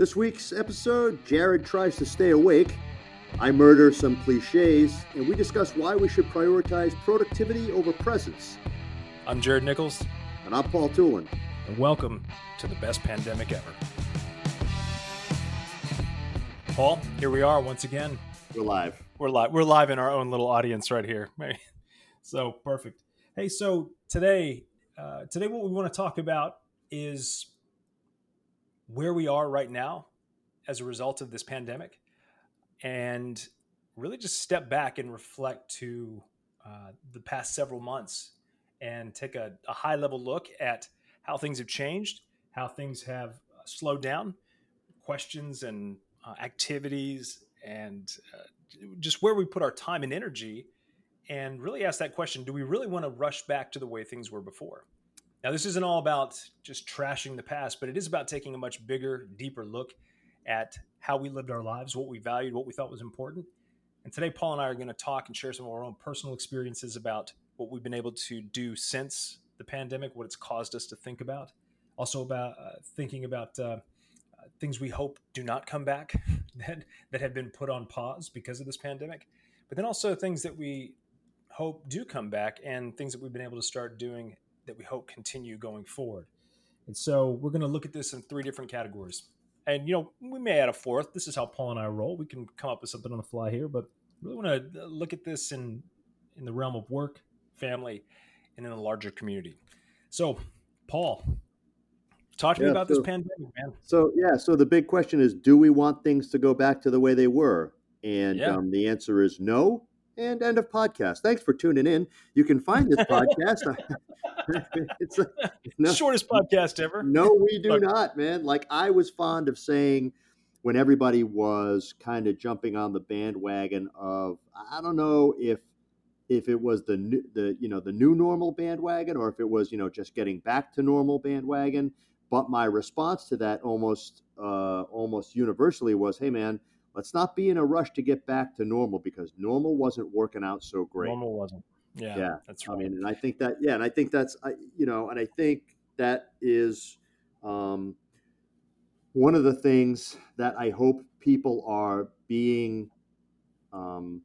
This week's episode Jared tries to stay awake, I murder some cliches, and we discuss why we should prioritize productivity over presence. I'm Jared Nichols. And I'm Paul Tulin. And welcome to the best pandemic ever. Paul, here we are once again. We're live. We're live. We're live in our own little audience right here. So perfect. Hey, so today, uh, today what we want to talk about is where we are right now as a result of this pandemic, and really just step back and reflect to uh, the past several months and take a, a high level look at how things have changed, how things have uh, slowed down, questions and uh, activities, and uh, just where we put our time and energy and really ask that question do we really want to rush back to the way things were before? Now, this isn't all about just trashing the past, but it is about taking a much bigger, deeper look at how we lived our lives, what we valued, what we thought was important. And today, Paul and I are going to talk and share some of our own personal experiences about what we've been able to do since the pandemic, what it's caused us to think about. Also, about uh, thinking about uh, things we hope do not come back that, that have been put on pause because of this pandemic. But then also things that we hope do come back and things that we've been able to start doing that we hope continue going forward. And so we're going to look at this in three different categories. And, you know, we may add a fourth. This is how Paul and I roll. We can come up with something on the fly here, but really want to look at this in, in the realm of work, family, and in a larger community. So, Paul, talk to yeah, me about so, this pandemic, man. So, yeah, so the big question is do we want things to go back to the way they were? And yeah. um, the answer is no and end of podcast. Thanks for tuning in. You can find this podcast. it's a, no, shortest podcast ever. No, we do not, man. Like I was fond of saying when everybody was kind of jumping on the bandwagon of I don't know if if it was the new, the you know the new normal bandwagon or if it was you know just getting back to normal bandwagon. But my response to that almost uh, almost universally was, "Hey, man." Let's not be in a rush to get back to normal because normal wasn't working out so great. Normal wasn't. Yeah, yeah. That's right. I mean, and I think that, yeah, and I think that's, I, you know, and I think that is um, one of the things that I hope people are being um,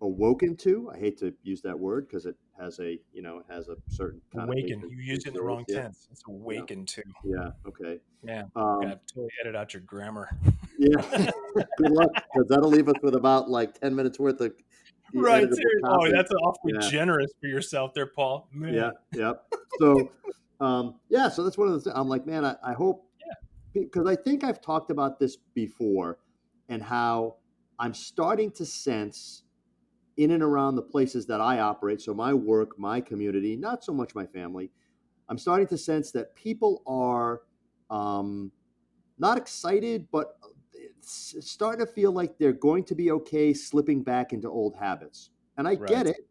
awoken to. I hate to use that word because it has a you know it has a certain awaken. You used it in the wrong yeah. tense. It's awaken yeah. to. Yeah. Okay. Yeah. Um, to totally edit out your grammar. Yeah. Good luck, because that'll leave us with about like ten minutes worth of. Right. Oh, that's awfully yeah. generous for yourself, there, Paul. Man. Yeah. Yep. So, um, yeah. So that's one of the. Things. I'm like, man, I, I hope because I think I've talked about this before, and how I'm starting to sense in and around the places that I operate, so my work, my community, not so much my family, I'm starting to sense that people are um, not excited, but it's starting to feel like they're going to be okay slipping back into old habits. And I right. get it,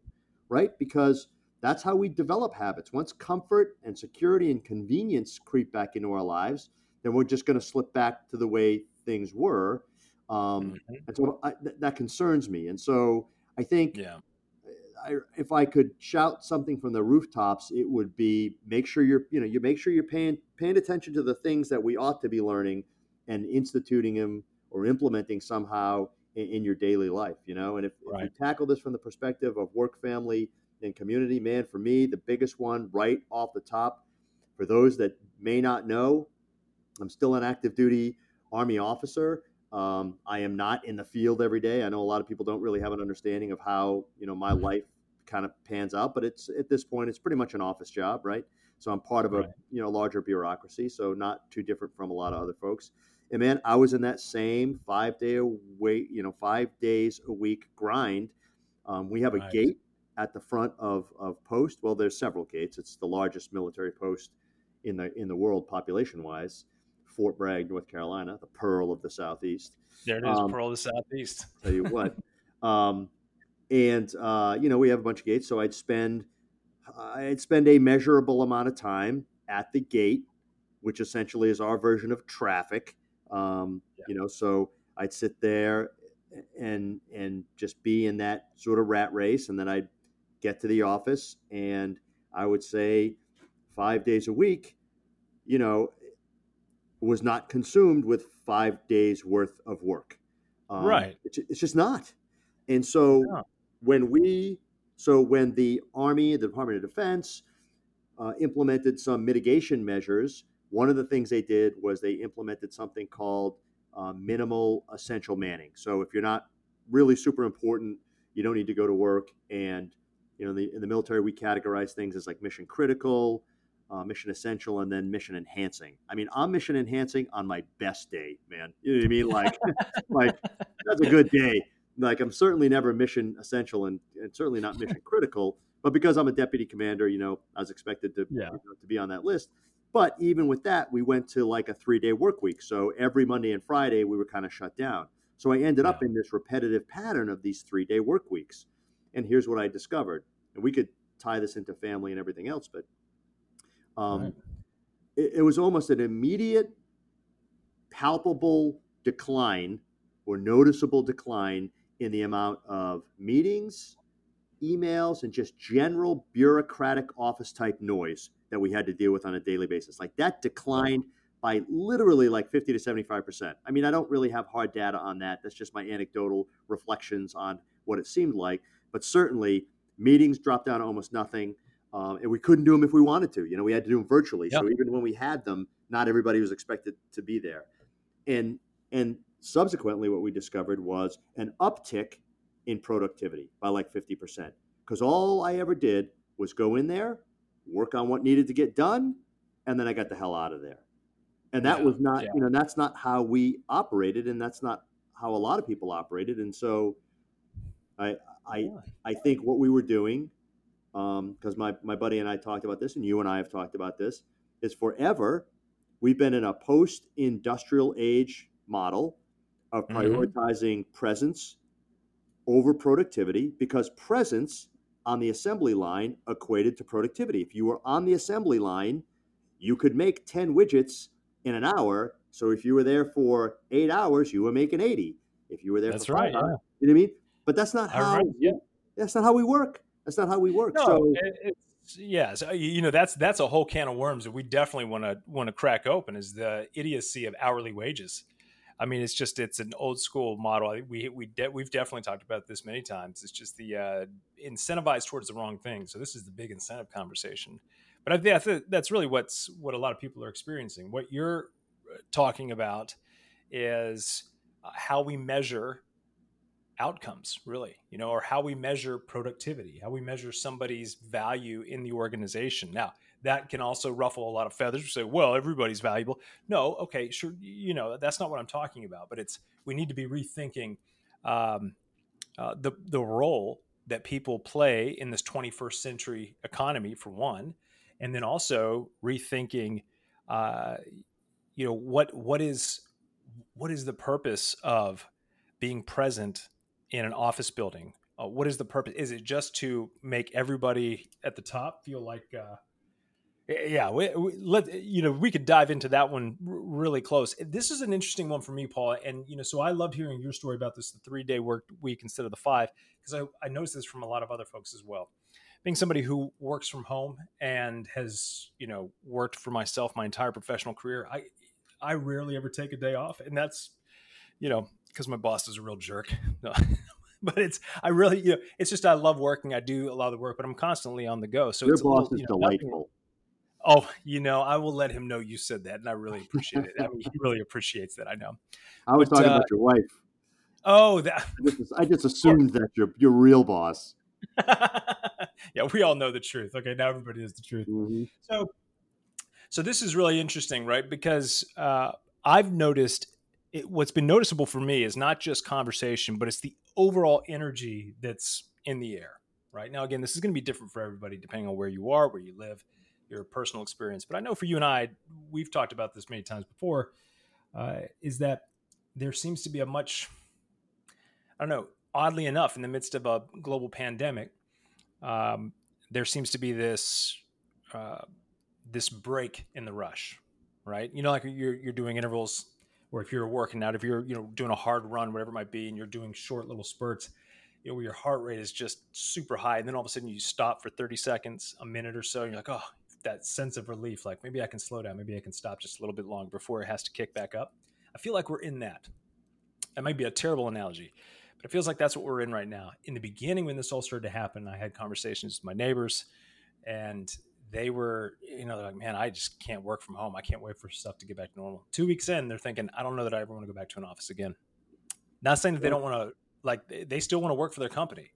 right? Because that's how we develop habits. Once comfort and security and convenience creep back into our lives, then we're just going to slip back to the way things were. Um, mm-hmm. And so I, th- that concerns me. And so I think yeah. I, if I could shout something from the rooftops, it would be make sure you're you know you make sure you're paying paying attention to the things that we ought to be learning and instituting them or implementing somehow in, in your daily life. You know, and if, right. if you tackle this from the perspective of work, family, and community, man, for me the biggest one right off the top. For those that may not know, I'm still an active duty Army officer. Um, I am not in the field every day. I know a lot of people don't really have an understanding of how you know my life kind of pans out, but it's at this point it's pretty much an office job, right? So I'm part of a right. you know larger bureaucracy, so not too different from a lot of other folks. And man, I was in that same five day week, you know, five days a week grind. Um, we have a gate at the front of of post. Well, there's several gates. It's the largest military post in the in the world population wise. Fort Bragg, North Carolina, the pearl of the Southeast. There it is, um, pearl of the Southeast. tell you what. um, and uh, you know, we have a bunch of gates, so I'd spend I'd spend a measurable amount of time at the gate, which essentially is our version of traffic. Um, yeah. You know, so I'd sit there and and just be in that sort of rat race, and then I'd get to the office, and I would say five days a week, you know, was not consumed with five days worth of work. Um, right. It's, it's, just not. And so yeah. when we, so when the Army, the Department of Defense, uh, implemented some mitigation measures, one of the things they did was they implemented something called uh, minimal essential manning. So if you're not really super important, you don't need to go to work. And you know, the, in the military, we categorize things as like mission critical, uh, mission essential, and then mission enhancing. I mean, I'm mission enhancing on my best day, man. You know what I mean? Like, like that's a good day. Like, I'm certainly never mission essential and, and certainly not mission critical. But because I'm a deputy commander, you know, I was expected to yeah. you know, to be on that list. But even with that, we went to like a three day work week. So every Monday and Friday, we were kind of shut down. So I ended yeah. up in this repetitive pattern of these three day work weeks. And here's what I discovered. And we could tie this into family and everything else, but um, right. it, it was almost an immediate, palpable decline or noticeable decline in the amount of meetings, emails, and just general bureaucratic office type noise that we had to deal with on a daily basis. Like that declined by literally like 50 to 75%. I mean, I don't really have hard data on that. That's just my anecdotal reflections on what it seemed like. But certainly, meetings dropped down to almost nothing. Um, and we couldn't do them if we wanted to. You know, we had to do them virtually. Yep. So even when we had them, not everybody was expected to be there. And and subsequently, what we discovered was an uptick in productivity by like 50%. Because all I ever did was go in there, work on what needed to get done, and then I got the hell out of there. And that yeah, was not, yeah. you know, that's not how we operated, and that's not how a lot of people operated. And so, I, I, I think what we were doing because um, my, my buddy and I talked about this, and you and I have talked about this, is forever we've been in a post industrial age model of mm-hmm. prioritizing mm-hmm. presence over productivity because presence on the assembly line equated to productivity. If you were on the assembly line, you could make 10 widgets in an hour. So if you were there for eight hours, you were making 80. If you were there that's for right, hours, yeah. you know what I mean? But that's not how yeah. that's not how we work. That's not how we work. No, so it's, yeah, so, you know that's that's a whole can of worms that we definitely want to want to crack open is the idiocy of hourly wages. I mean, it's just it's an old school model. We we de- we've definitely talked about this many times. It's just the uh, incentivized towards the wrong thing. So this is the big incentive conversation. But I think that's, that's really what's what a lot of people are experiencing. What you're uh, talking about is uh, how we measure outcomes really you know or how we measure productivity how we measure somebody's value in the organization. Now that can also ruffle a lot of feathers. We say well everybody's valuable. No okay sure you know that's not what i'm talking about but it's we need to be rethinking um, uh, the the role that people play in this 21st century economy for one and then also rethinking uh, you know what what is what is the purpose of being present in an office building uh, what is the purpose? Is it just to make everybody at the top feel like uh, yeah we, we, let you know we could dive into that one r- really close. This is an interesting one for me paul and you know so i loved hearing your story about this the three day work week instead of the five because I, I noticed this from a lot of other folks as well. Being somebody who works from home and has you know worked for myself my entire professional career i i rarely ever take a day off and that's you know because my boss is a real jerk. but it's I really you know it's just I love working. I do a lot of the work, but I'm constantly on the go. So your it's boss little, is you know, delightful. Oh, you know, I will let him know you said that, and I really appreciate it. I mean, he really appreciates that. I know. I was but, talking uh, about your wife. Oh, that I just, I just assumed that your your real boss. yeah, we all know the truth. Okay, now everybody knows the truth. Mm-hmm. So, so this is really interesting, right? Because uh, I've noticed it, what's been noticeable for me is not just conversation, but it's the overall energy that's in the air. Right now, again, this is going to be different for everybody depending on where you are, where you live, your personal experience. But I know for you and I, we've talked about this many times before. Uh, is that there seems to be a much, I don't know, oddly enough, in the midst of a global pandemic, um, there seems to be this uh, this break in the rush, right? You know, like you're you're doing intervals or if you're working out, if you're you know doing a hard run, whatever it might be, and you're doing short little spurts, you know where your heart rate is just super high, and then all of a sudden you stop for 30 seconds, a minute or so, and you're like, oh, that sense of relief like maybe i can slow down maybe i can stop just a little bit longer before it has to kick back up. I feel like we're in that. That might be a terrible analogy but it feels like that's what we're in right now. In the beginning when this all started to happen i had conversations with my neighbors and they were you know they're like man i just can't work from home i can't wait for stuff to get back to normal two weeks in they're thinking i don't know that i ever want to go back to an office again not saying that they don't want to like they still want to work for their company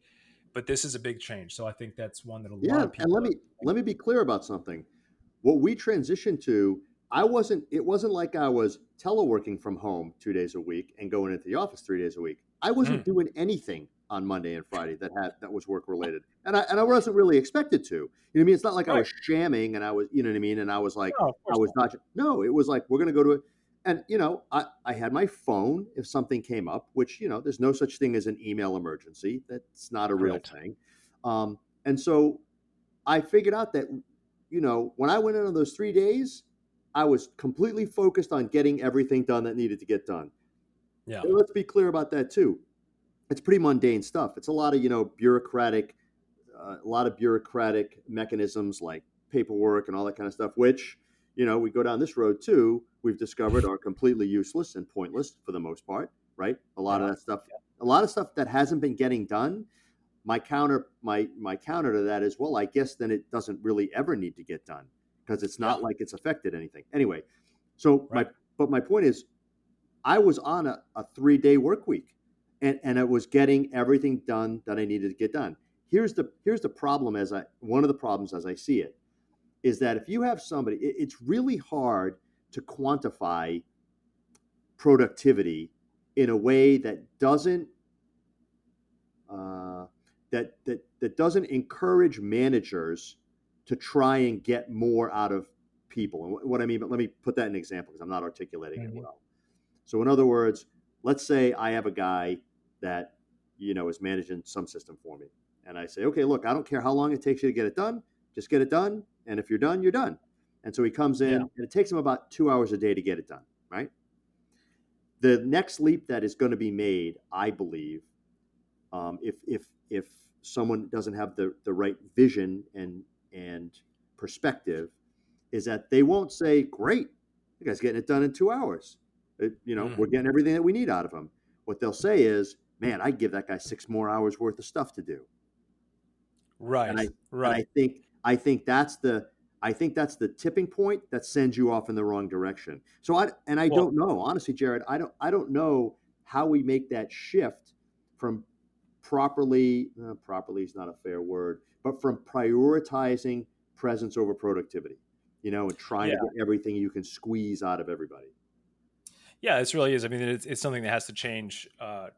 but this is a big change. So I think that's one that a yeah, lot of people. and let me let me be clear about something. What we transitioned to, I wasn't. It wasn't like I was teleworking from home two days a week and going into the office three days a week. I wasn't mm. doing anything on Monday and Friday that had that was work related, and I and I wasn't really expected to. You know what I mean? It's not like right. I was shamming and I was, you know what I mean, and I was like, no, I was not. No, it was like we're going to go to it and you know I, I had my phone if something came up which you know there's no such thing as an email emergency. That's not a real thing. Um, and so i figured out that you know when i went in on those three days i was completely focused on getting everything done that needed to get done. Yeah. And let's be clear about that too it's pretty mundane stuff it's a lot of you know bureaucratic uh, a lot of bureaucratic mechanisms like paperwork and all that kind of stuff which you know, we go down this road too, we've discovered are completely useless and pointless for the most part, right? A lot yeah. of that stuff, a lot of stuff that hasn't been getting done. My counter, my my counter to that is, well, I guess then it doesn't really ever need to get done because it's not yeah. like it's affected anything. Anyway, so right. my but my point is, I was on a, a three day work week, and and I was getting everything done that I needed to get done. Here's the here's the problem as I one of the problems as I see it is that if you have somebody, it's really hard to quantify productivity in a way that doesn't uh, that that that doesn't encourage managers to try and get more out of people. And what I mean, but let me put that in an example because I'm not articulating mm-hmm. it well. So, in other words, let's say I have a guy that you know is managing some system for me, and I say, okay, look, I don't care how long it takes you to get it done, just get it done. And if you're done, you're done. And so he comes in, yeah. and it takes him about two hours a day to get it done, right? The next leap that is going to be made, I believe, um, if if if someone doesn't have the the right vision and and perspective, is that they won't say, "Great, you guys getting it done in two hours." It, you know, mm. we're getting everything that we need out of them. What they'll say is, "Man, I'd give that guy six more hours worth of stuff to do." Right. And I, right. And I think I think that's the I think that's the tipping point that sends you off in the wrong direction. So I and I well, don't know honestly, Jared. I don't I don't know how we make that shift from properly uh, properly is not a fair word, but from prioritizing presence over productivity. You know, and trying yeah. to get everything you can squeeze out of everybody. Yeah, this really is. I mean, it's, it's something that has to change uh,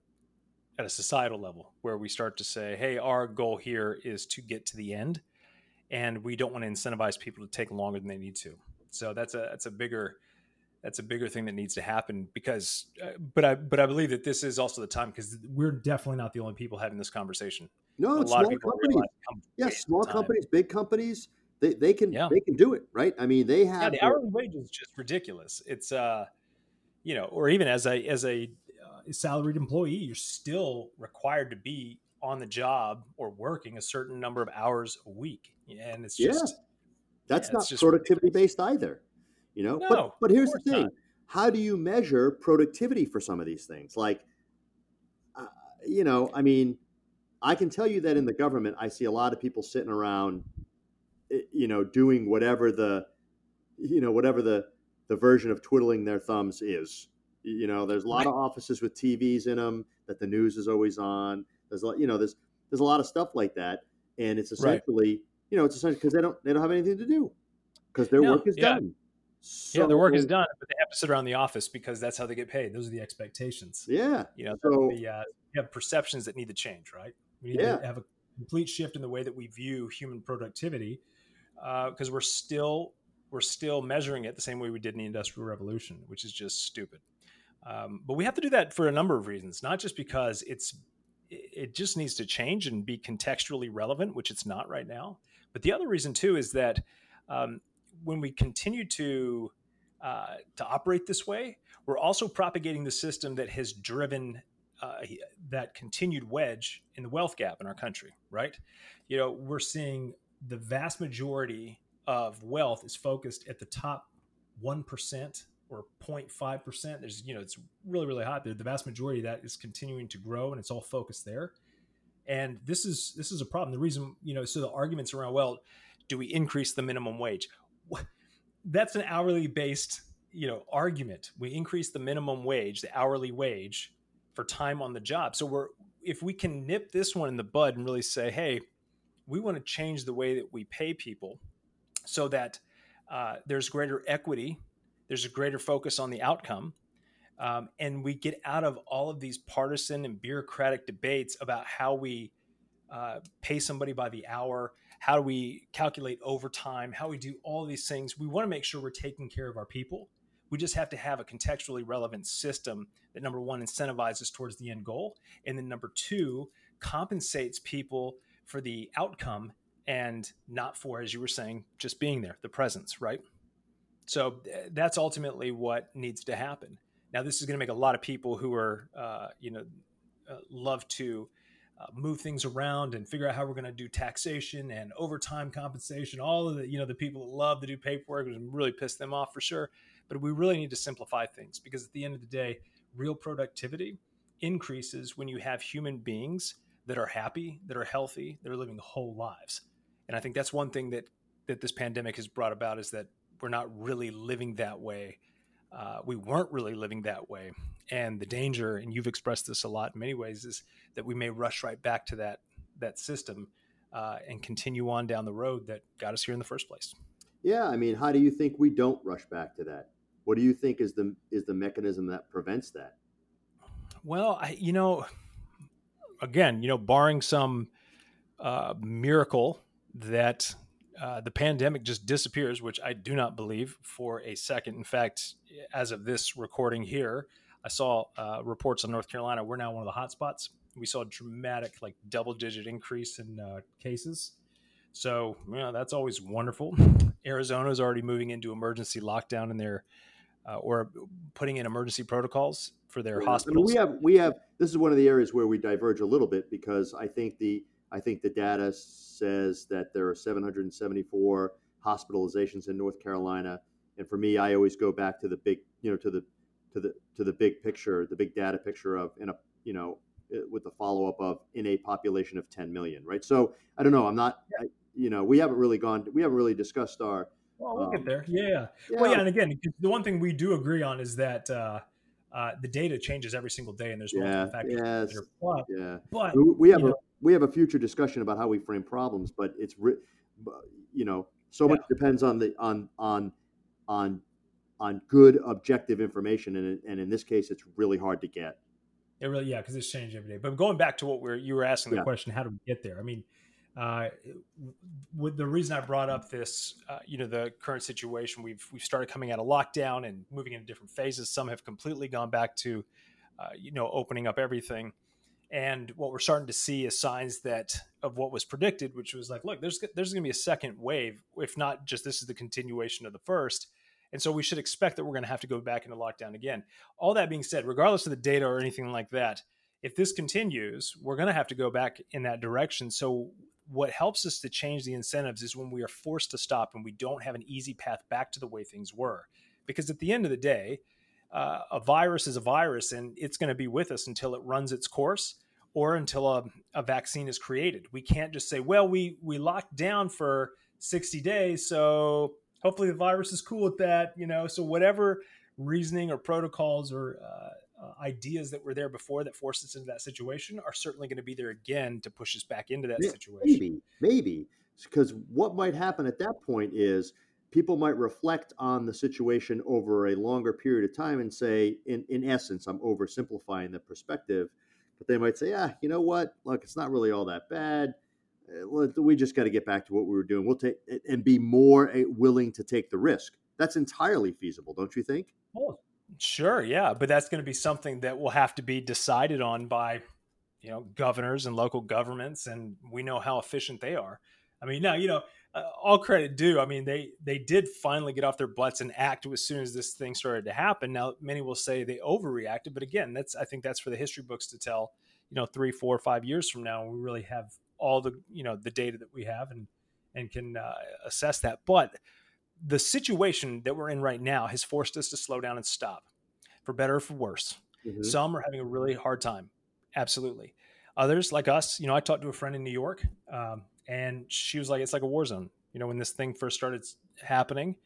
at a societal level, where we start to say, "Hey, our goal here is to get to the end." and we don't want to incentivize people to take longer than they need to. So that's a that's a bigger that's a bigger thing that needs to happen because uh, but I but I believe that this is also the time because we're definitely not the only people having this conversation. No, a lot of people companies. Yes, small companies, big companies, they, they can yeah. they can do it, right? I mean, they have yeah, the hourly wage is just ridiculous. It's uh you know, or even as a as a salaried employee, you're still required to be on the job or working a certain number of hours a week. And it's just yeah. that's yeah, not productivity based either you know? No, but but here's the thing. not. how do you measure productivity for some of these things? Like uh, you know i mean i can tell you that in the government i see a lot of people sitting around eh, you know doing whatever the you know whatever the the version of twiddling their thumbs is you know there's a lot of offices with tvs in them that the news is always on there's a lot you know there's there's a lot of stuff like that and it's essentially right you know, it's essentially because they don't they don't have anything to do because their no, work is yeah. done. So, yeah, their work is done, but they have to sit around the office because that's how they get paid. Those are the expectations. Yeah, you know, so the, uh, we have perceptions that need to change, right? We need yeah. to have a complete shift in the way that we view human productivity because uh, we're still we're still measuring it the same way we did in the industrial revolution, which is just stupid. Um, but we have to do that for a number of reasons, not just because it's it just needs to change and be contextually relevant, which it's not right now. But the other reason too is that um, when we continue to uh, to operate this way, we're also propagating the system that has driven uh, that continued wedge in the wealth gap in our country. Right? You know, we're seeing the vast majority of wealth is focused at the top 1% or 0.5%. There's, you know, it's really, really hot there. The vast majority of that is continuing to grow and it's all focused there. And this is this is a problem. The reason, you know, so the arguments around, well, do we increase the minimum wage? That's an hourly based, you know, argument. We increase the minimum wage, the hourly wage for time on the job. So we're if we can nip this one in the bud and really say, hey, we want to change the way that we pay people so that uh, there's greater equity, there's a greater focus on the outcome, um, and we get out of all of these partisan and bureaucratic debates about how we uh, pay somebody by the hour, how do we calculate overtime, how we do all these things. We want to make sure we're taking care of our people. We just have to have a contextually relevant system that number one incentivizes towards the end goal, and then number two compensates people for the outcome and not for, as you were saying, just being there, the presence, right? So eh, that's ultimately what needs to happen. Now, this is going to make a lot of people who are, uh, you know, uh, love to uh, move things around and figure out how we're going to do taxation and overtime compensation. All of the, you know, the people that love to do paperwork and really piss them off for sure. But we really need to simplify things because at the end of the day, real productivity increases when you have human beings that are happy, that are healthy, that are living whole lives. And I think that's one thing that that this pandemic has brought about is that we're not really living that way. Uh, we weren't really living that way, and the danger, and you've expressed this a lot in many ways, is that we may rush right back to that that system uh, and continue on down the road that got us here in the first place. Yeah, I mean, how do you think we don't rush back to that? What do you think is the is the mechanism that prevents that? Well, I, you know, again, you know, barring some uh, miracle that uh, the pandemic just disappears, which I do not believe for a second. In fact, as of this recording here, I saw uh, reports on North Carolina. We're now one of the hot spots. We saw a dramatic, like double digit increase in uh, cases. So, you know, that's always wonderful. Arizona is already moving into emergency lockdown in their, uh, or putting in emergency protocols for their hospitals. I mean, we have, we have, this is one of the areas where we diverge a little bit because I think the, I think the data says that there are 774 hospitalizations in North Carolina. And for me, I always go back to the big, you know, to the to the to the big picture, the big data picture of in a, you know, eh, with the follow up of in a population of 10 million, right? So I don't know. I'm not, I, you know, we haven't really gone, we haven't really discussed our. Well, we'll um, get there. Yeah. yeah. Well, yeah. And again, the one thing we do agree on is that uh, uh, the data changes every single day, and there's multiple yeah, factors. Yes, but, yeah. But we have a know, we have a future discussion about how we frame problems, but it's you know so yeah. much depends on the on on on on good objective information, and and in this case, it's really hard to get. It really, yeah, because it's changed every day. But going back to what we're you were asking the yeah. question, how do we get there? I mean, uh, with the reason I brought up this, uh, you know, the current situation, we've we've started coming out of lockdown and moving into different phases. Some have completely gone back to, uh, you know, opening up everything. And what we're starting to see is signs that of what was predicted, which was like, look, there's there's going to be a second wave, if not just this is the continuation of the first. And so we should expect that we're going to have to go back into lockdown again. All that being said, regardless of the data or anything like that, if this continues, we're going to have to go back in that direction. So what helps us to change the incentives is when we are forced to stop and we don't have an easy path back to the way things were. Because at the end of the day, uh, a virus is a virus and it's going to be with us until it runs its course or until a, a vaccine is created. We can't just say, well, we, we locked down for 60 days, so hopefully the virus is cool with that, you know. So whatever reasoning or protocols or uh, uh, ideas that were there before that forced us into that situation are certainly going to be there again to push us back into that yeah, situation. Maybe, maybe because what might happen at that point is people might reflect on the situation over a longer period of time and say, in in essence, I'm oversimplifying the perspective but they might say, ah, you know what? Look, it's not really all that bad. Uh, we just got to get back to what we were doing. We'll take and be more eh, willing to take the risk. That's entirely feasible, don't you think? Oh, sure, yeah, but that's going to be something that will have to be decided on by, you know, governors and local governments, and we know how efficient they are. I mean, now you know, uh, all credit due. I mean, they they did finally get off their butts and act as soon as this thing started to happen. Now, many will say they overreacted, but again, that's I think that's for the history books to tell. You know, three, four, five years from now, we really have all the you know the data that we have, and and can uh, assess that. But the situation that we're in right now has forced us to slow down and stop, for better or for worse. Mm-hmm. Some are having a really hard time, absolutely. Others, like us, you know, I talked to a friend in New York, um, and she was like, "It's like a war zone." You know, when this thing first started happening,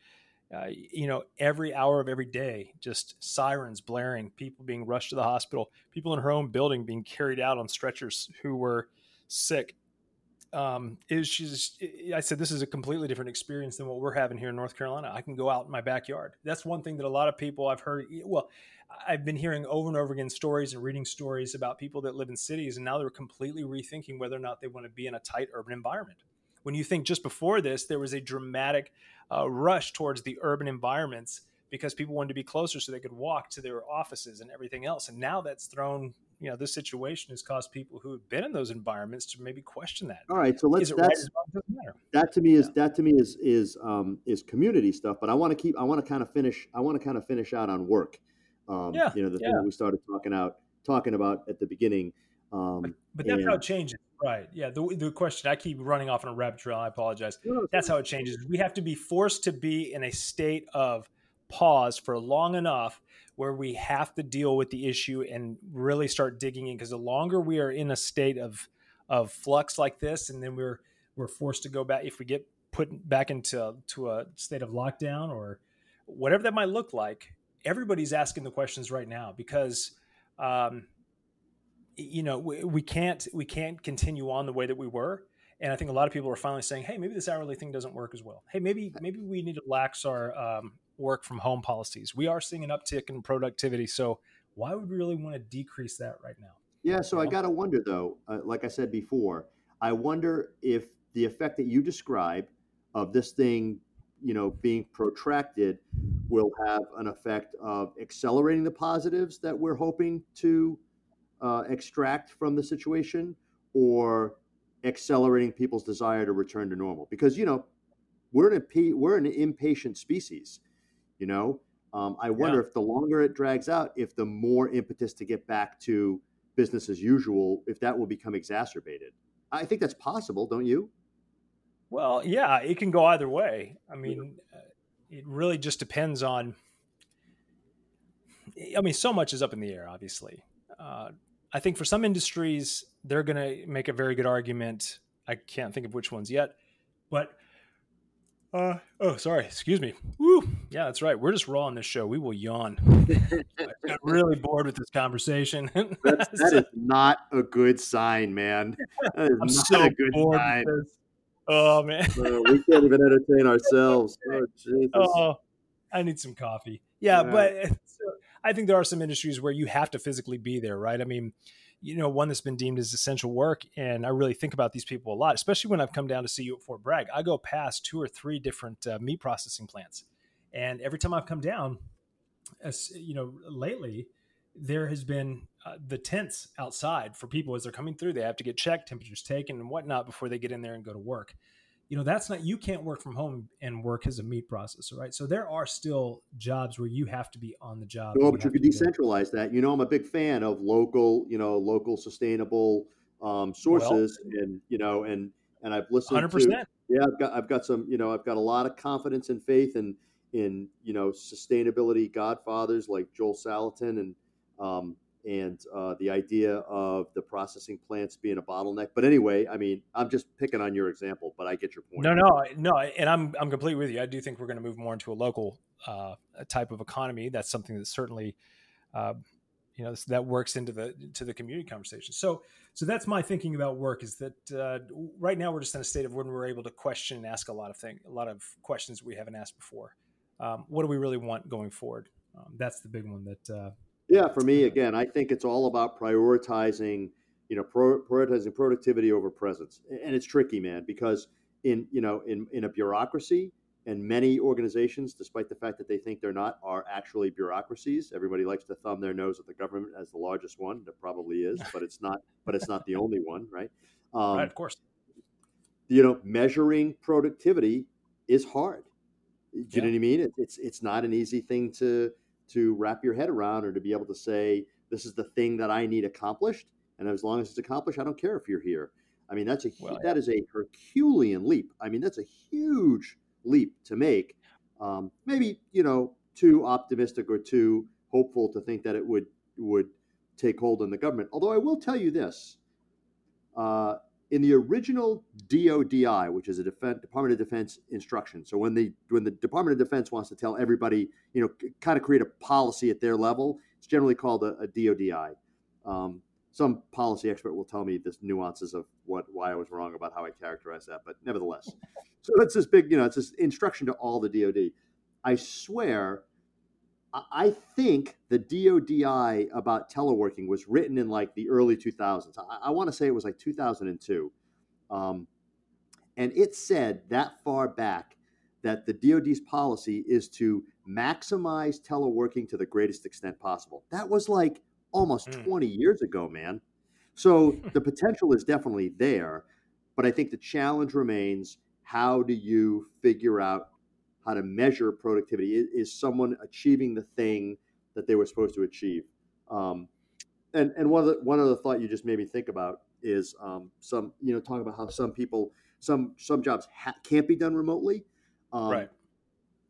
uh, you know, every hour of every day, just sirens blaring, people being rushed to the hospital, people in her own building being carried out on stretchers who were sick. Um, is she's, I said, this is a completely different experience than what we're having here in North Carolina. I can go out in my backyard. That's one thing that a lot of people I've heard. Well, I've been hearing over and over again stories and reading stories about people that live in cities, and now they're completely rethinking whether or not they want to be in a tight urban environment. When you think just before this, there was a dramatic uh, rush towards the urban environments because people wanted to be closer so they could walk to their offices and everything else. And now that's thrown, you know, this situation has caused people who have been in those environments to maybe question that. All right, so let's that's right that to me is yeah. that to me is is um, is community stuff. But I want to keep I want to kind of finish I want to kind of finish out on work. Um, yeah, you know, the yeah. thing that we started talking out talking about at the beginning. Um, but, but that's and, how it changes. Right. Yeah. The, the question I keep running off on a rabbit trail. I apologize. That's how it changes. We have to be forced to be in a state of pause for long enough where we have to deal with the issue and really start digging in. Because the longer we are in a state of of flux like this, and then we're we're forced to go back if we get put back into to a state of lockdown or whatever that might look like. Everybody's asking the questions right now because. Um, you know we, we can't we can't continue on the way that we were and I think a lot of people are finally saying, "Hey, maybe this hourly thing doesn't work as well. Hey, maybe maybe we need to lax our um, work from home policies. We are seeing an uptick in productivity, so why would we really want to decrease that right now?" Yeah, so? I got to wonder though. Uh, like I said before, I wonder if the effect that you describe of this thing, you know, being protracted, will have an effect of accelerating the positives that we're hoping to uh, extract from the situation or accelerating people's desire to return to normal because you know we're an we're an impatient species you know? Um, i wonder yeah. if the longer it drags out if the more impetus to get back to business as usual if that will become exacerbated. I think that's possible don't you? Well yeah it can go either way. I mean uh, it really just depends on i mean so much is up in the air obviously. Uh, I think for some industries, they're going to make a very good argument. I can't think of which ones yet, but uh, oh, sorry, excuse me. Woo, yeah, that's right. We're just raw on this show. We will yawn. I got really bored with this conversation. That's, that is not a good sign, man. That is I'm not so a good sign. Oh man, uh, we can't even entertain ourselves. Oh, Jesus. oh I need some coffee. Yeah, yeah. but so, I think there are some industries where you have to physically be there, right? I mean, you know, one that's been deemed as essential work. And I really think about these people a lot, especially when I've come down to see you at Fort Bragg. I go past two or three different uh, meat processing plants. And every time I've come down, as you know, lately, there has been uh, the tents outside for people as they're coming through. They have to get checked, temperatures taken, and whatnot before they get in there and go to work you know that's not you can't work from home and work as a meat processor right so there are still jobs where you have to be on the job no but you could decentralize that you know i'm a big fan of local you know local sustainable um, sources well, and you know and and i've listened 100%. to yeah i've got i've got some you know i've got a lot of confidence and faith in in you know sustainability godfathers like joel salatin and um, and uh, the idea of the processing plants being a bottleneck. But anyway, I mean, I'm just picking on your example, but I get your point. No, no, no, and I'm I'm completely with you. I do think we're going to move more into a local uh, type of economy. That's something that certainly, uh, you know, that works into the to the community conversation. So, so that's my thinking about work. Is that uh, right now we're just in a state of when we're able to question and ask a lot of things, a lot of questions we haven't asked before. Um, what do we really want going forward? Um, that's the big one that uh, yeah, for me, again, I think it's all about prioritizing, you know, pro- prioritizing productivity over presence, and it's tricky, man, because in you know in in a bureaucracy and many organizations, despite the fact that they think they're not, are actually bureaucracies. Everybody likes to thumb their nose at the government as the largest one. That probably is, but it's not. But it's not the only one, right? Um, right, of course. You know, measuring productivity is hard. Do you yeah. know what I mean? It, it's it's not an easy thing to to wrap your head around or to be able to say, this is the thing that I need accomplished. And as long as it's accomplished, I don't care if you're here. I mean, that's a well, yeah. that is a Herculean leap. I mean, that's a huge leap to make. Um, maybe you know too optimistic or too hopeful to think that it would would take hold in the government. Although I will tell you this: uh, in the original DoDI, which is a Defense, Department of Defense instruction, so when the when the Department of Defense wants to tell everybody, you know, kind of create a policy at their level, it's generally called a, a DoDI. Um, some policy expert will tell me the nuances of what why I was wrong about how I characterized that, but nevertheless, so it's this big, you know, it's this instruction to all the DoD. I swear, I think the DoDI about teleworking was written in like the early 2000s. I, I want to say it was like 2002, um, and it said that far back that the DoD's policy is to maximize teleworking to the greatest extent possible. That was like almost mm. 20 years ago, man. So the potential is definitely there, but I think the challenge remains how do you figure out how to measure productivity? Is, is someone achieving the thing that they were supposed to achieve? Um, and and one of the, one other thought you just made me think about is um, some you know talking about how some people some some jobs ha- can't be done remotely. Um, right.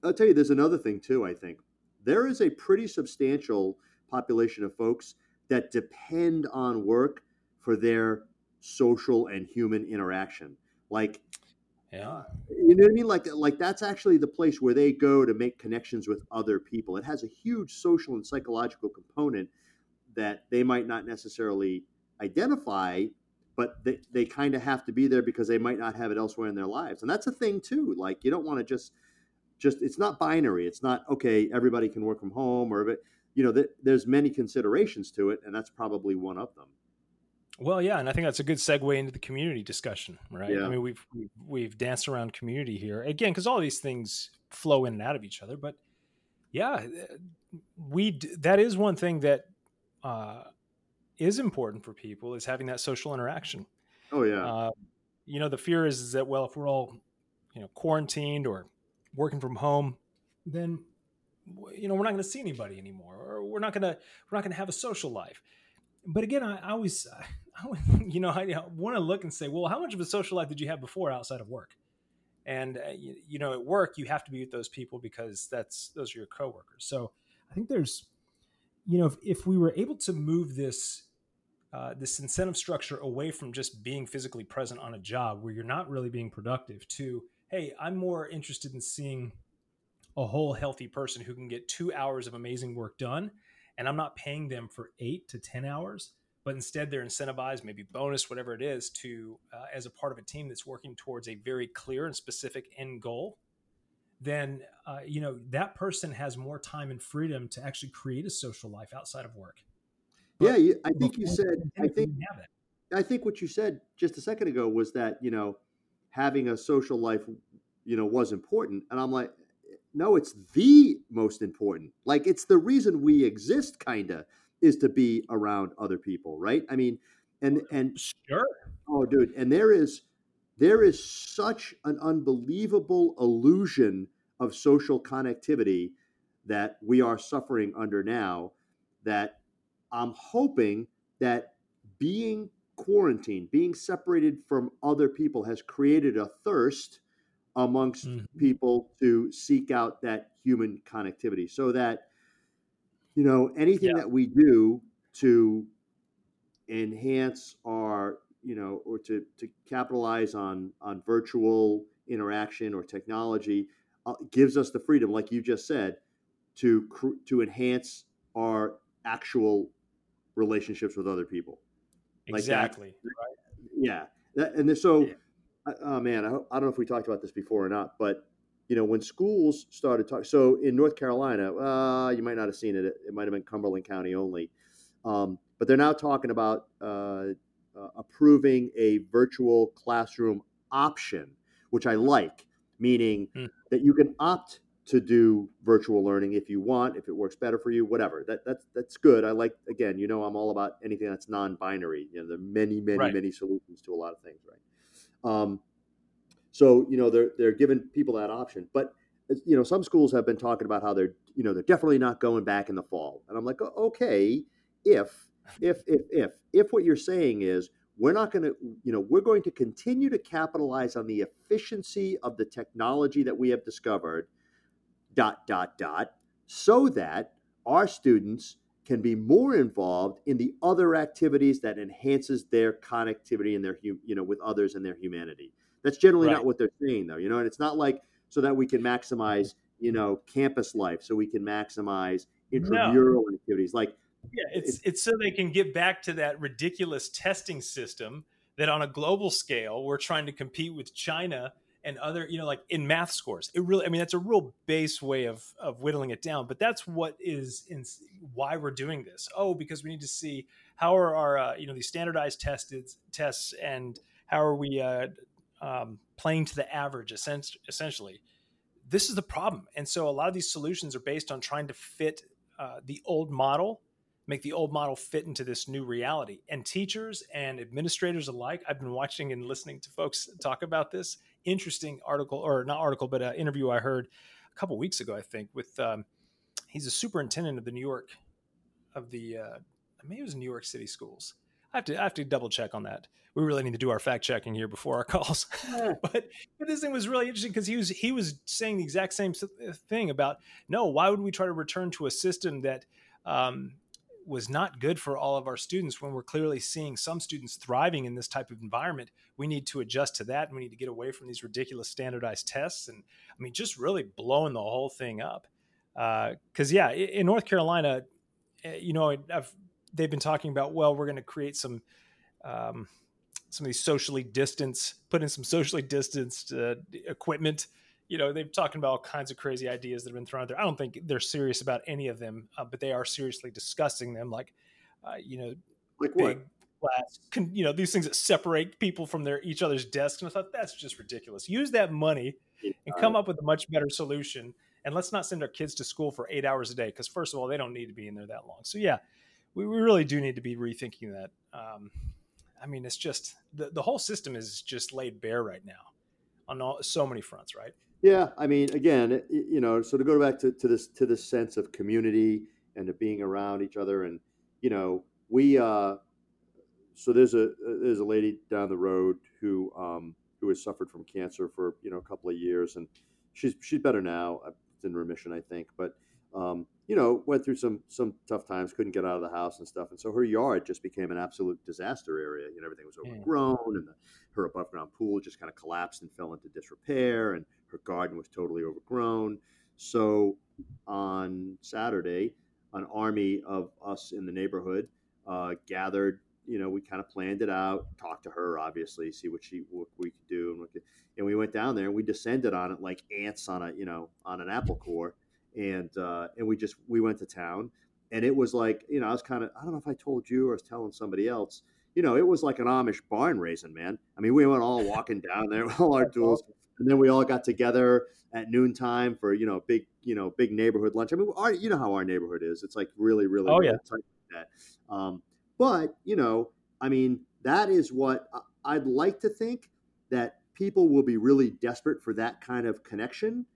I'll tell you, there's another thing too. I think there is a pretty substantial population of folks that depend on work for their social and human interaction. Like, yeah, you know what I mean? Like, like that's actually the place where they go to make connections with other people. It has a huge social and psychological component that they might not necessarily identify, but they, they kind of have to be there because they might not have it elsewhere in their lives. And that's a thing too. Like, you don't want to just, just, it's not binary. It's not, okay, everybody can work from home or, you know, th- there's many considerations to it, and that's probably one of them. Well, yeah, and I think that's a good segue into the community discussion, right? Yeah. I mean, we've we've danced around community here again because all these things flow in and out of each other. But yeah, we that is one thing that uh, is important for people is having that social interaction. Oh yeah. Uh, you know, the fear is, is that well, if we're all you know quarantined or working from home, then you know we're not going to see anybody anymore or we're not going to we're not going to have a social life but again i, I always I, you know i, I want to look and say well how much of a social life did you have before outside of work? And uh, you, you, know at work you have to be with those people because that's those are your coworkers. So i think there's you know if, if we were able to move this uh, this incentive structure away from just being physically present on a job where you're not really being productive to hey i'm more interested in seeing a whole healthy person who can get two hours of amazing work done and i'm not paying them for eight to ten hours but instead they're incentivized maybe bonus whatever it is to uh, as a part of a team that's working towards a very clear and specific end goal then uh, you know that person has more time and freedom to actually create a social life outside of work. But yeah i think you said i think i think what you said just a second ago was that you know having a social life you know was important and i'm like no, it's the most important. Like it's the reason we exist, kinda, is to be around other people, right? I mean, and and sure. Oh, dude, and there is there is such an unbelievable illusion of social connectivity that we are suffering under now that I'm hoping that being quarantined, being separated from other people has created a thirst amongst mm-hmm. people to seek out that human connectivity so that you know anything yeah. that we do to enhance our you know or to to capitalize on on virtual interaction or technology uh, gives us the freedom like you just said to to enhance our actual relationships with other people exactly like that, right. yeah that, and so yeah oh man, I, I don't know if we talked about this before or not, but you know, when schools started talking, so in North Carolina, uh, you might not have seen it. It might have been Cumberland County only, um, but they're now talking about uh, uh, approving a virtual classroom option, which I like, meaning mm. that you can opt to do virtual learning if you want, if it works better for you, whatever. That that's that's good. I like again, you know, I'm all about anything that's non-binary. You know, there are many, many, right. many solutions to a lot of things, right? Um, so you know they're they're giving people that option, but you know some schools have been talking about how they're you know they're definitely not going back in the fall, and I'm like okay if if if if if what you're saying is we're not going to, you know, we're going to continue to capitalize on the efficiency of the technology that we have discovered, dot, dot, dot, so that our students can be more involved in the other activities that enhances their connectivity and their, you know, with others and their humanity. That's generally right. not what they're saying, though, you know, and it's not like so that we can maximize, you know, campus life, so we can maximize intramural no. activities. Like, yeah, it's it's so they can get back to that ridiculous testing system that on a global scale we're trying to compete with China and other, you know, like in math scores. It really, I mean, that's a real base way of of whittling it down. But that's what is in why we're doing this. Oh, because we need to see how are our, uh, you know, these standardized tested tests and how are we uh, um, playing to the average, essentially. This is the problem, and so a lot of these solutions are based on trying to fit uh, the old model make the old model fit into this new reality. And teachers and administrators alike, I've been watching and listening to folks talk about this interesting article, or not article, but an interview I heard a couple weeks ago, I think, with um, he's a superintendent of the New York of the uh, I maybe it was New York City schools. I have to I have to double check on that. We really need to do our fact checking here before our calls. but but this thing was really interesting because he was he was saying the exact same thing about no, why would we try to return to a system that um, was not good for all of our students when we're clearly seeing some students thriving in this type of environment? We need to adjust to that and we need to get away from these ridiculous standardized tests. And i mean just really blowing the whole thing up because uh, yeah in north carolina eh, you know I've, they've been talking about well we're going to create some um, some of these socially distanced put in some socially distanced uh, equipment you know, they've talking about all kinds of crazy ideas that have been thrown out there. I don't think they're serious about any of them, uh, but they are seriously discussing them. Like, uh, you know, like big glass, can, you know, these things that separate people from their each other's desks. And I thought that's just ridiculous. Use that money and come up with a much better solution. And let's not send our kids to school for eight hours a day because, first of all, they don't need to be in there that long. So, yeah, we, we really do need to be rethinking that. Um, I mean, it's just the, the whole system is just laid bare right now on all, so many fronts, right? Yeah, I mean, again, you know, so to go back to, to this to this sense of community and to being around each other, and you know, we uh, so there's a there's a lady down the road who um, who has suffered from cancer for you know a couple of years, and she's she's better now. In remission, I think, but um, you know, went through some some tough times, couldn't get out of the house and stuff, and so her yard just became an absolute disaster area. You know, everything was overgrown, and the, her above ground pool just kind of collapsed and fell into disrepair, and her garden was totally overgrown. So on Saturday, an army of us in the neighborhood uh, gathered. You know, we kind of planned it out, talked to her, obviously, see what she what we could do, and, could, and we went down there and we descended on it like ants on a you know on an apple core, and uh, and we just we went to town, and it was like you know I was kind of I don't know if I told you or I was telling somebody else. You know, it was like an Amish barn raising, man. I mean, we went all walking down there with all our tools and then we all got together at noontime for you know big you know big neighborhood lunch. I mean, our, you know how our neighborhood is. It's like really really oh really yeah. Like that. Um, but you know, I mean, that is what I'd like to think that people will be really desperate for that kind of connection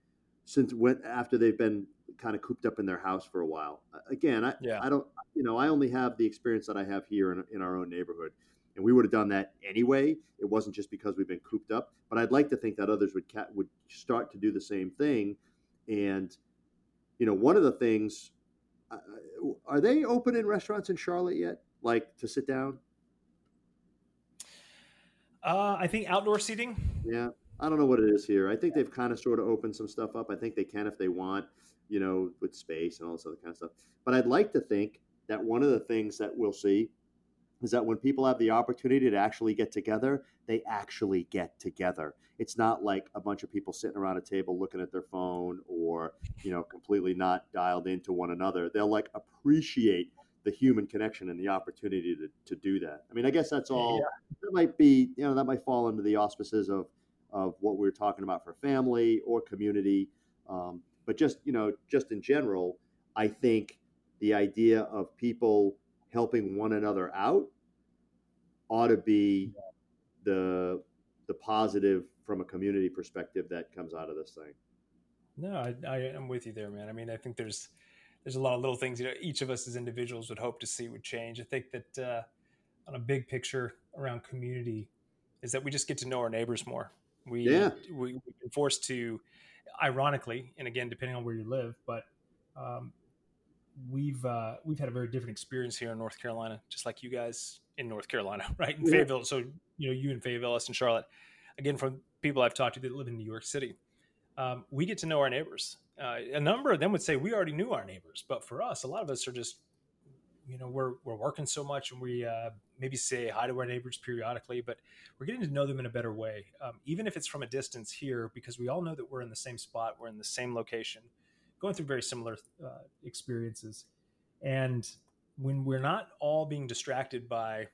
since when after they've been kind of cooped up in their house for a while. Again, I yeah. I don't you know I only have the experience that I have here in, in our own neighborhood and we would have done that anyway. It wasn't just because we've been cooped up, but I'd like to think that others would ca- would start to do the same thing. And you know, one of the things uh, are they open in restaurants in Charlotte yet? Like to sit down? Uh, I think outdoor seating. Yeah, I don't know what it is here. I think they've kind of sort of opened some stuff up. I think they can if they want, you know, with space and all this other kind of stuff. But I'd like to think that one of the things that we'll see is that when people have the opportunity to actually get together, they actually get together. It's not like a bunch of people sitting around a table looking at their phone or, you know, completely not dialed into one another. They'll like appreciate the human connection and the opportunity to, to do that. I mean, I guess that's all yeah. that might be, you know, that might fall into the auspices of, of what we are talking about for family or community. Um, but just, you know, just in general, I think the idea of people helping one another out ought to be the the positive from a community perspective that comes out of this thing. No, I, I am with you there, man. I mean, I think there's there's a lot of little things you know each of us as individuals would hope to see would change. I think that uh, on a big picture around community is that we just get to know our neighbors more. We yeah. we, we've been forced to, ironically, and again depending on where you live, but um, we've uh, we've had a very different experience here in North Carolina, just like you guys in North Carolina, right? In yeah. Fayetteville. So you know, you in Fayetteville, us in Charlotte. Again, from people I've talked to that live in New York City, um, we get to know our neighbors. Uh, a number of them would say we already knew our neighbors, but for us, a lot of us are just, you know, we're we're working so much, and we uh, maybe say hi to our neighbors periodically, but we're getting to know them in a better way, um, even if it's from a distance here, because we all know that we're in the same spot, we're in the same location, going through very similar uh, experiences, and when we're not all being distracted by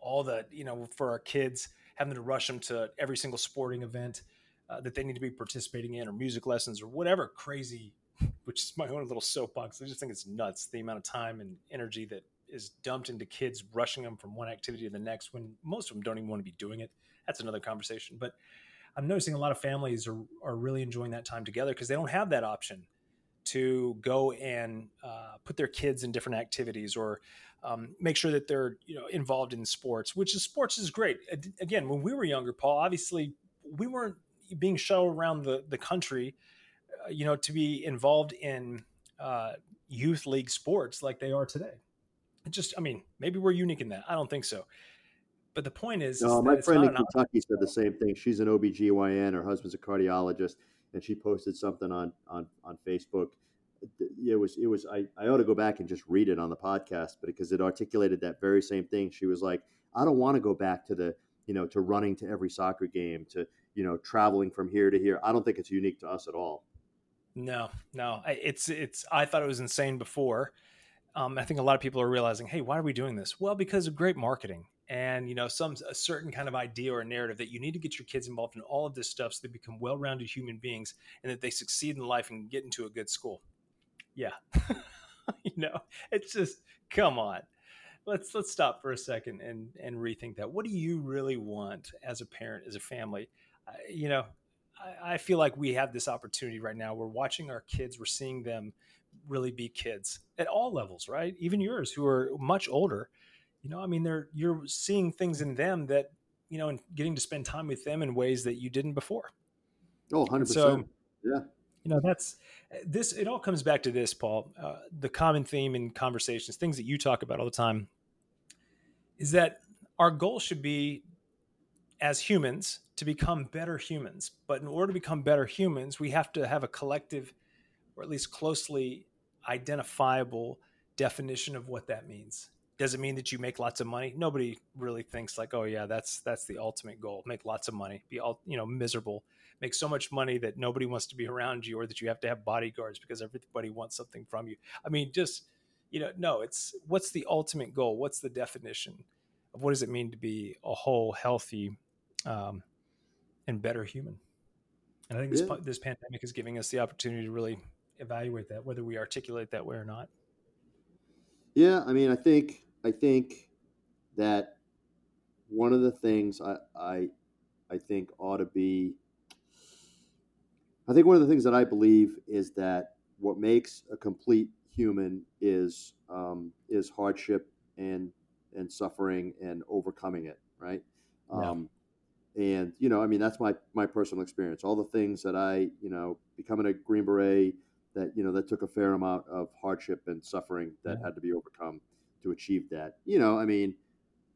all the, you know, for our kids having to rush them to every single sporting event uh, that they need to be participating in or music lessons or whatever crazy which is my own little soapbox. I just think it's nuts the amount of time and energy that is dumped into kids rushing them from one activity to the next when most of them don't even want to be doing it. That's another conversation but i'm noticing a lot of families are, are really enjoying that time together because they don't have that option to go and uh, put their kids in different activities or um, make sure that they're you know involved in sports which is sports is great. Again when we were younger paul obviously we weren't being shuttled around the the country, you know, to be involved in uh, youth league sports like they are today. It just, I mean, maybe we're unique in that. I don't think so. But the point is, no, my friend in Kentucky said the same thing. She's an OBGYN. Her husband's a cardiologist, and she posted something on on on Facebook. It was it was I, I ought to go back and just read it on the podcast, but because it articulated that very same thing. She was like, I don't want to go back to the you know to running to every soccer game to you know traveling from here to here. I don't think it's unique to us at all. No, no, it's it's. I thought it was insane before. Um, I think a lot of people are realizing, hey, why are we doing this? Well, because of great marketing and you know some a certain kind of idea or narrative that you need to get your kids involved in all of this stuff so they become well-rounded human beings and that they succeed in life and get into a good school. Yeah, you know, it's just come on. Let's let's stop for a second and and rethink that. What do you really want as a parent, as a family? you know, I, I feel like we have this opportunity right now. We're watching our kids, we're seeing them really be kids at all levels, right? Even yours, who are much older. You know, I mean, they're you're seeing things in them that you know, and getting to spend time with them in ways that you didn't before. Oh, 100 so, Yeah. You know, that's this. It all comes back to this, Paul. Uh, the common theme in conversations, things that you talk about all the time, is that our goal should be as humans to become better humans. But in order to become better humans, we have to have a collective, or at least closely identifiable definition of what that means. Does it mean that you make lots of money? Nobody really thinks like, oh yeah, that's that's the ultimate goal. Make lots of money, be all you know miserable, make so much money that nobody wants to be around you, or that you have to have bodyguards because everybody wants something from you. I mean, just you know, no. It's what's the ultimate goal? What's the definition of what does it mean to be a whole, healthy, um, and better human. And I think this yeah. this pandemic is giving us the opportunity to really evaluate that, whether we articulate that way or not. Yeah, I mean, I think I think that one of the things I I, I think ought to be. I think one of the things that I believe is that what makes a complete human is um, is hardship and and suffering and overcoming it, right? Um, and you know, I mean, that's my my personal experience. All the things that I, you know, becoming a Green Beret, that you know, that took a fair amount of hardship and suffering that yeah. had to be overcome to achieve that. You know, I mean,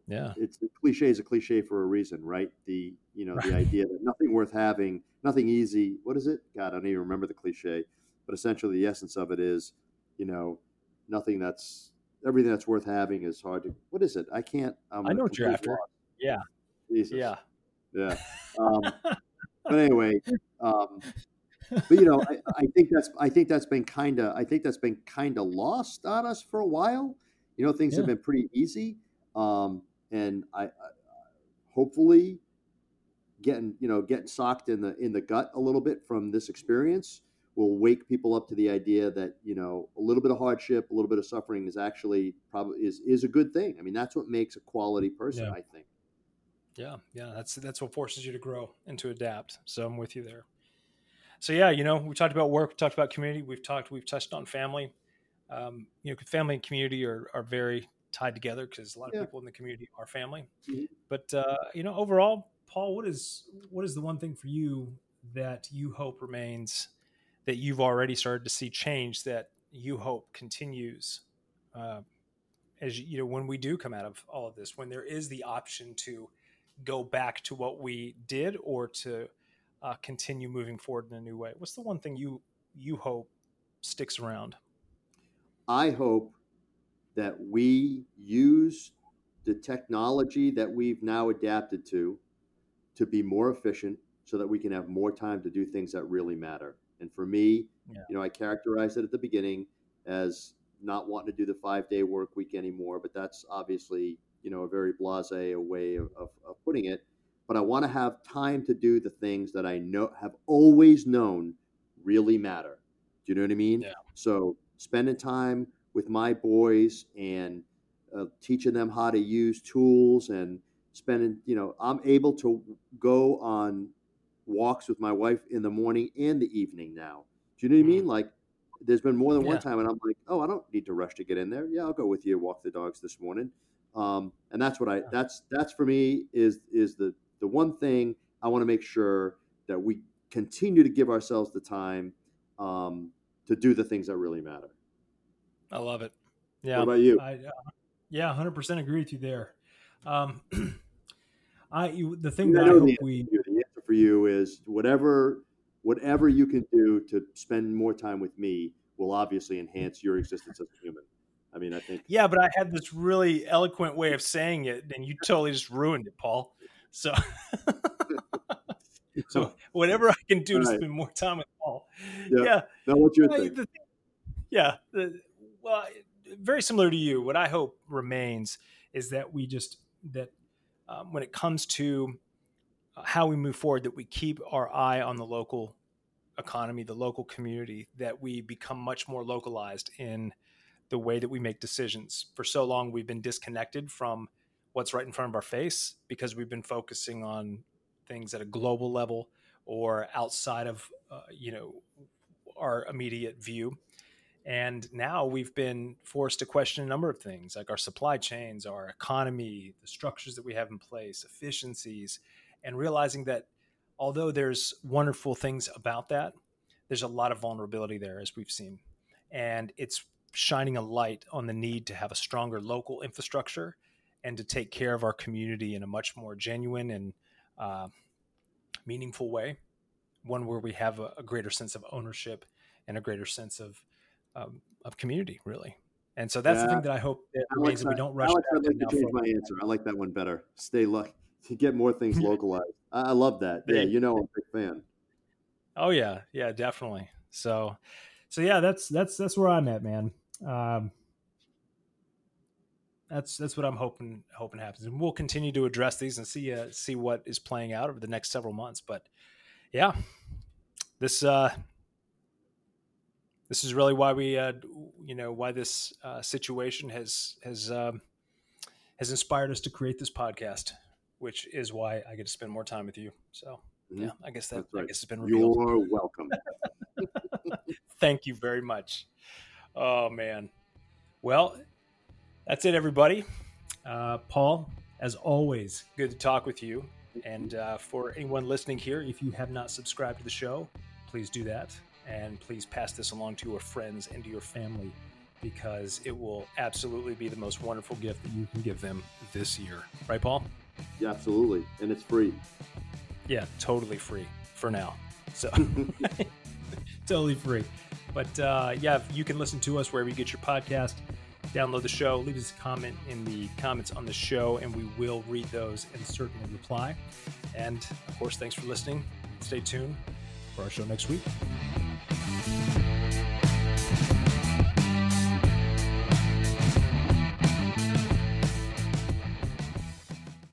yeah, it's the cliche is a cliche for a reason, right? The you know, right. the idea that nothing worth having, nothing easy. What is it? God, I don't even remember the cliche, but essentially the essence of it is, you know, nothing that's everything that's worth having is hard to. What is it? I can't. I'm i know what you're after. Lost. Yeah. Jesus. Yeah. Yeah. Um, but anyway, um, but you know, I, I, think that's I think that's been kind of I think that's been kind of lost on us for a while. You know, things yeah. have been pretty easy, um, and I, I, hopefully getting you know getting socked in the in the gut a little bit from this experience will wake people up to the idea that you know a little bit of hardship, a little bit of suffering is actually probably is is a good thing. I mean, that's what makes a quality person. Yeah. I think. Yeah, yeah, that's that's what forces you to grow and to adapt. So I'm with you there. So yeah, you know, we talked about work, we talked about community, we've talked, we've touched on family. Um, you know, family and community are are very tied together because a lot of yeah. people in the community are family. Mm-hmm. But uh, you know, overall, Paul, what is what is the one thing for you that you hope remains that you've already started to see change that you hope continues uh, as you know when we do come out of all of this when there is the option to go back to what we did or to uh, continue moving forward in a new way? What's the one thing you you hope sticks around? I hope that we use the technology that we've now adapted to to be more efficient so that we can have more time to do things that really matter. And for me yeah. you know i characterized it at the beginning as not wanting to do the five day work week anymore, but that's obviously, you know, a very blase way of, of, of putting it. But I want to have time to do the things that I know have always known really matter. Do you know what I mean? Yeah. So spending time with my boys and uh, teaching them how to use tools and spending, you know, I'm able to go on walks with my wife in the morning and the evening now. Do you know what I mean? Mm-hmm. Like there's been more than one time, and I'm like, oh, I don't need to rush to get in there. Yeah, I'll go with you. Walk the dogs this morning, um, and that's what I. That's that's for me is is the the one thing I want to make sure that we continue to give ourselves the time um, to do the things that really matter. I love it. Yeah. What about you? I, uh, yeah, hundred percent agree with you there. Um, I you, the thing that I hope we the answer for you is whatever whatever you can do to spend more time with me will obviously enhance your existence as a human. I mean, I think. Yeah, but I had this really eloquent way of saying it, and you totally just ruined it, Paul. So, so whatever I can do to spend more time with Paul. Yeah. yeah. Now, what's your? The, yeah. The, well, very similar to you. What I hope remains is that we just that um, when it comes to how we move forward that we keep our eye on the local economy, the local community, that we become much more localized in the way that we make decisions. For so long, we've been disconnected from what's right in front of our face because we've been focusing on things at a global level or outside of uh, you know our immediate view. And now we've been forced to question a number of things like our supply chains, our economy, the structures that we have in place, efficiencies, and realizing that although there's wonderful things about that, there's a lot of vulnerability there, as we've seen. And it's shining a light on the need to have a stronger local infrastructure and to take care of our community in a much more genuine and uh, meaningful way, one where we have a, a, greater sense of ownership and a greater sense of um, of community, really. And so that's yeah. the thing that I hope that I we don't rush. Alex, I'd like to change my answer. I like that one better. Stay lucky to get more things localized. I love that. Yeah, you know, I'm a big fan. Oh yeah, yeah, definitely. So, so yeah, that's that's that's where I'm at, man. Um, that's that's what I'm hoping hoping happens, and we'll continue to address these and see uh, see what is playing out over the next several months. But yeah, this uh, this is really why we uh, you know why this uh, situation has has um, has inspired us to create this podcast which is why I get to spend more time with you. So mm-hmm. yeah, I guess that right. I guess it's been revealed. You're welcome. Thank you very much. Oh man. Well, that's it, everybody. Uh, Paul, as always, good to talk with you. And uh, for anyone listening here, if you have not subscribed to the show, please do that. And please pass this along to your friends and to your family because it will absolutely be the most wonderful gift that you can give them this year. Right, Paul? Yeah, absolutely. And it's free. Yeah, totally free for now. So totally free. But uh, yeah, you can listen to us wherever you get your podcast. Download the show, leave us a comment in the comments on the show, and we will read those and certainly reply. And of course, thanks for listening. Stay tuned for our show next week.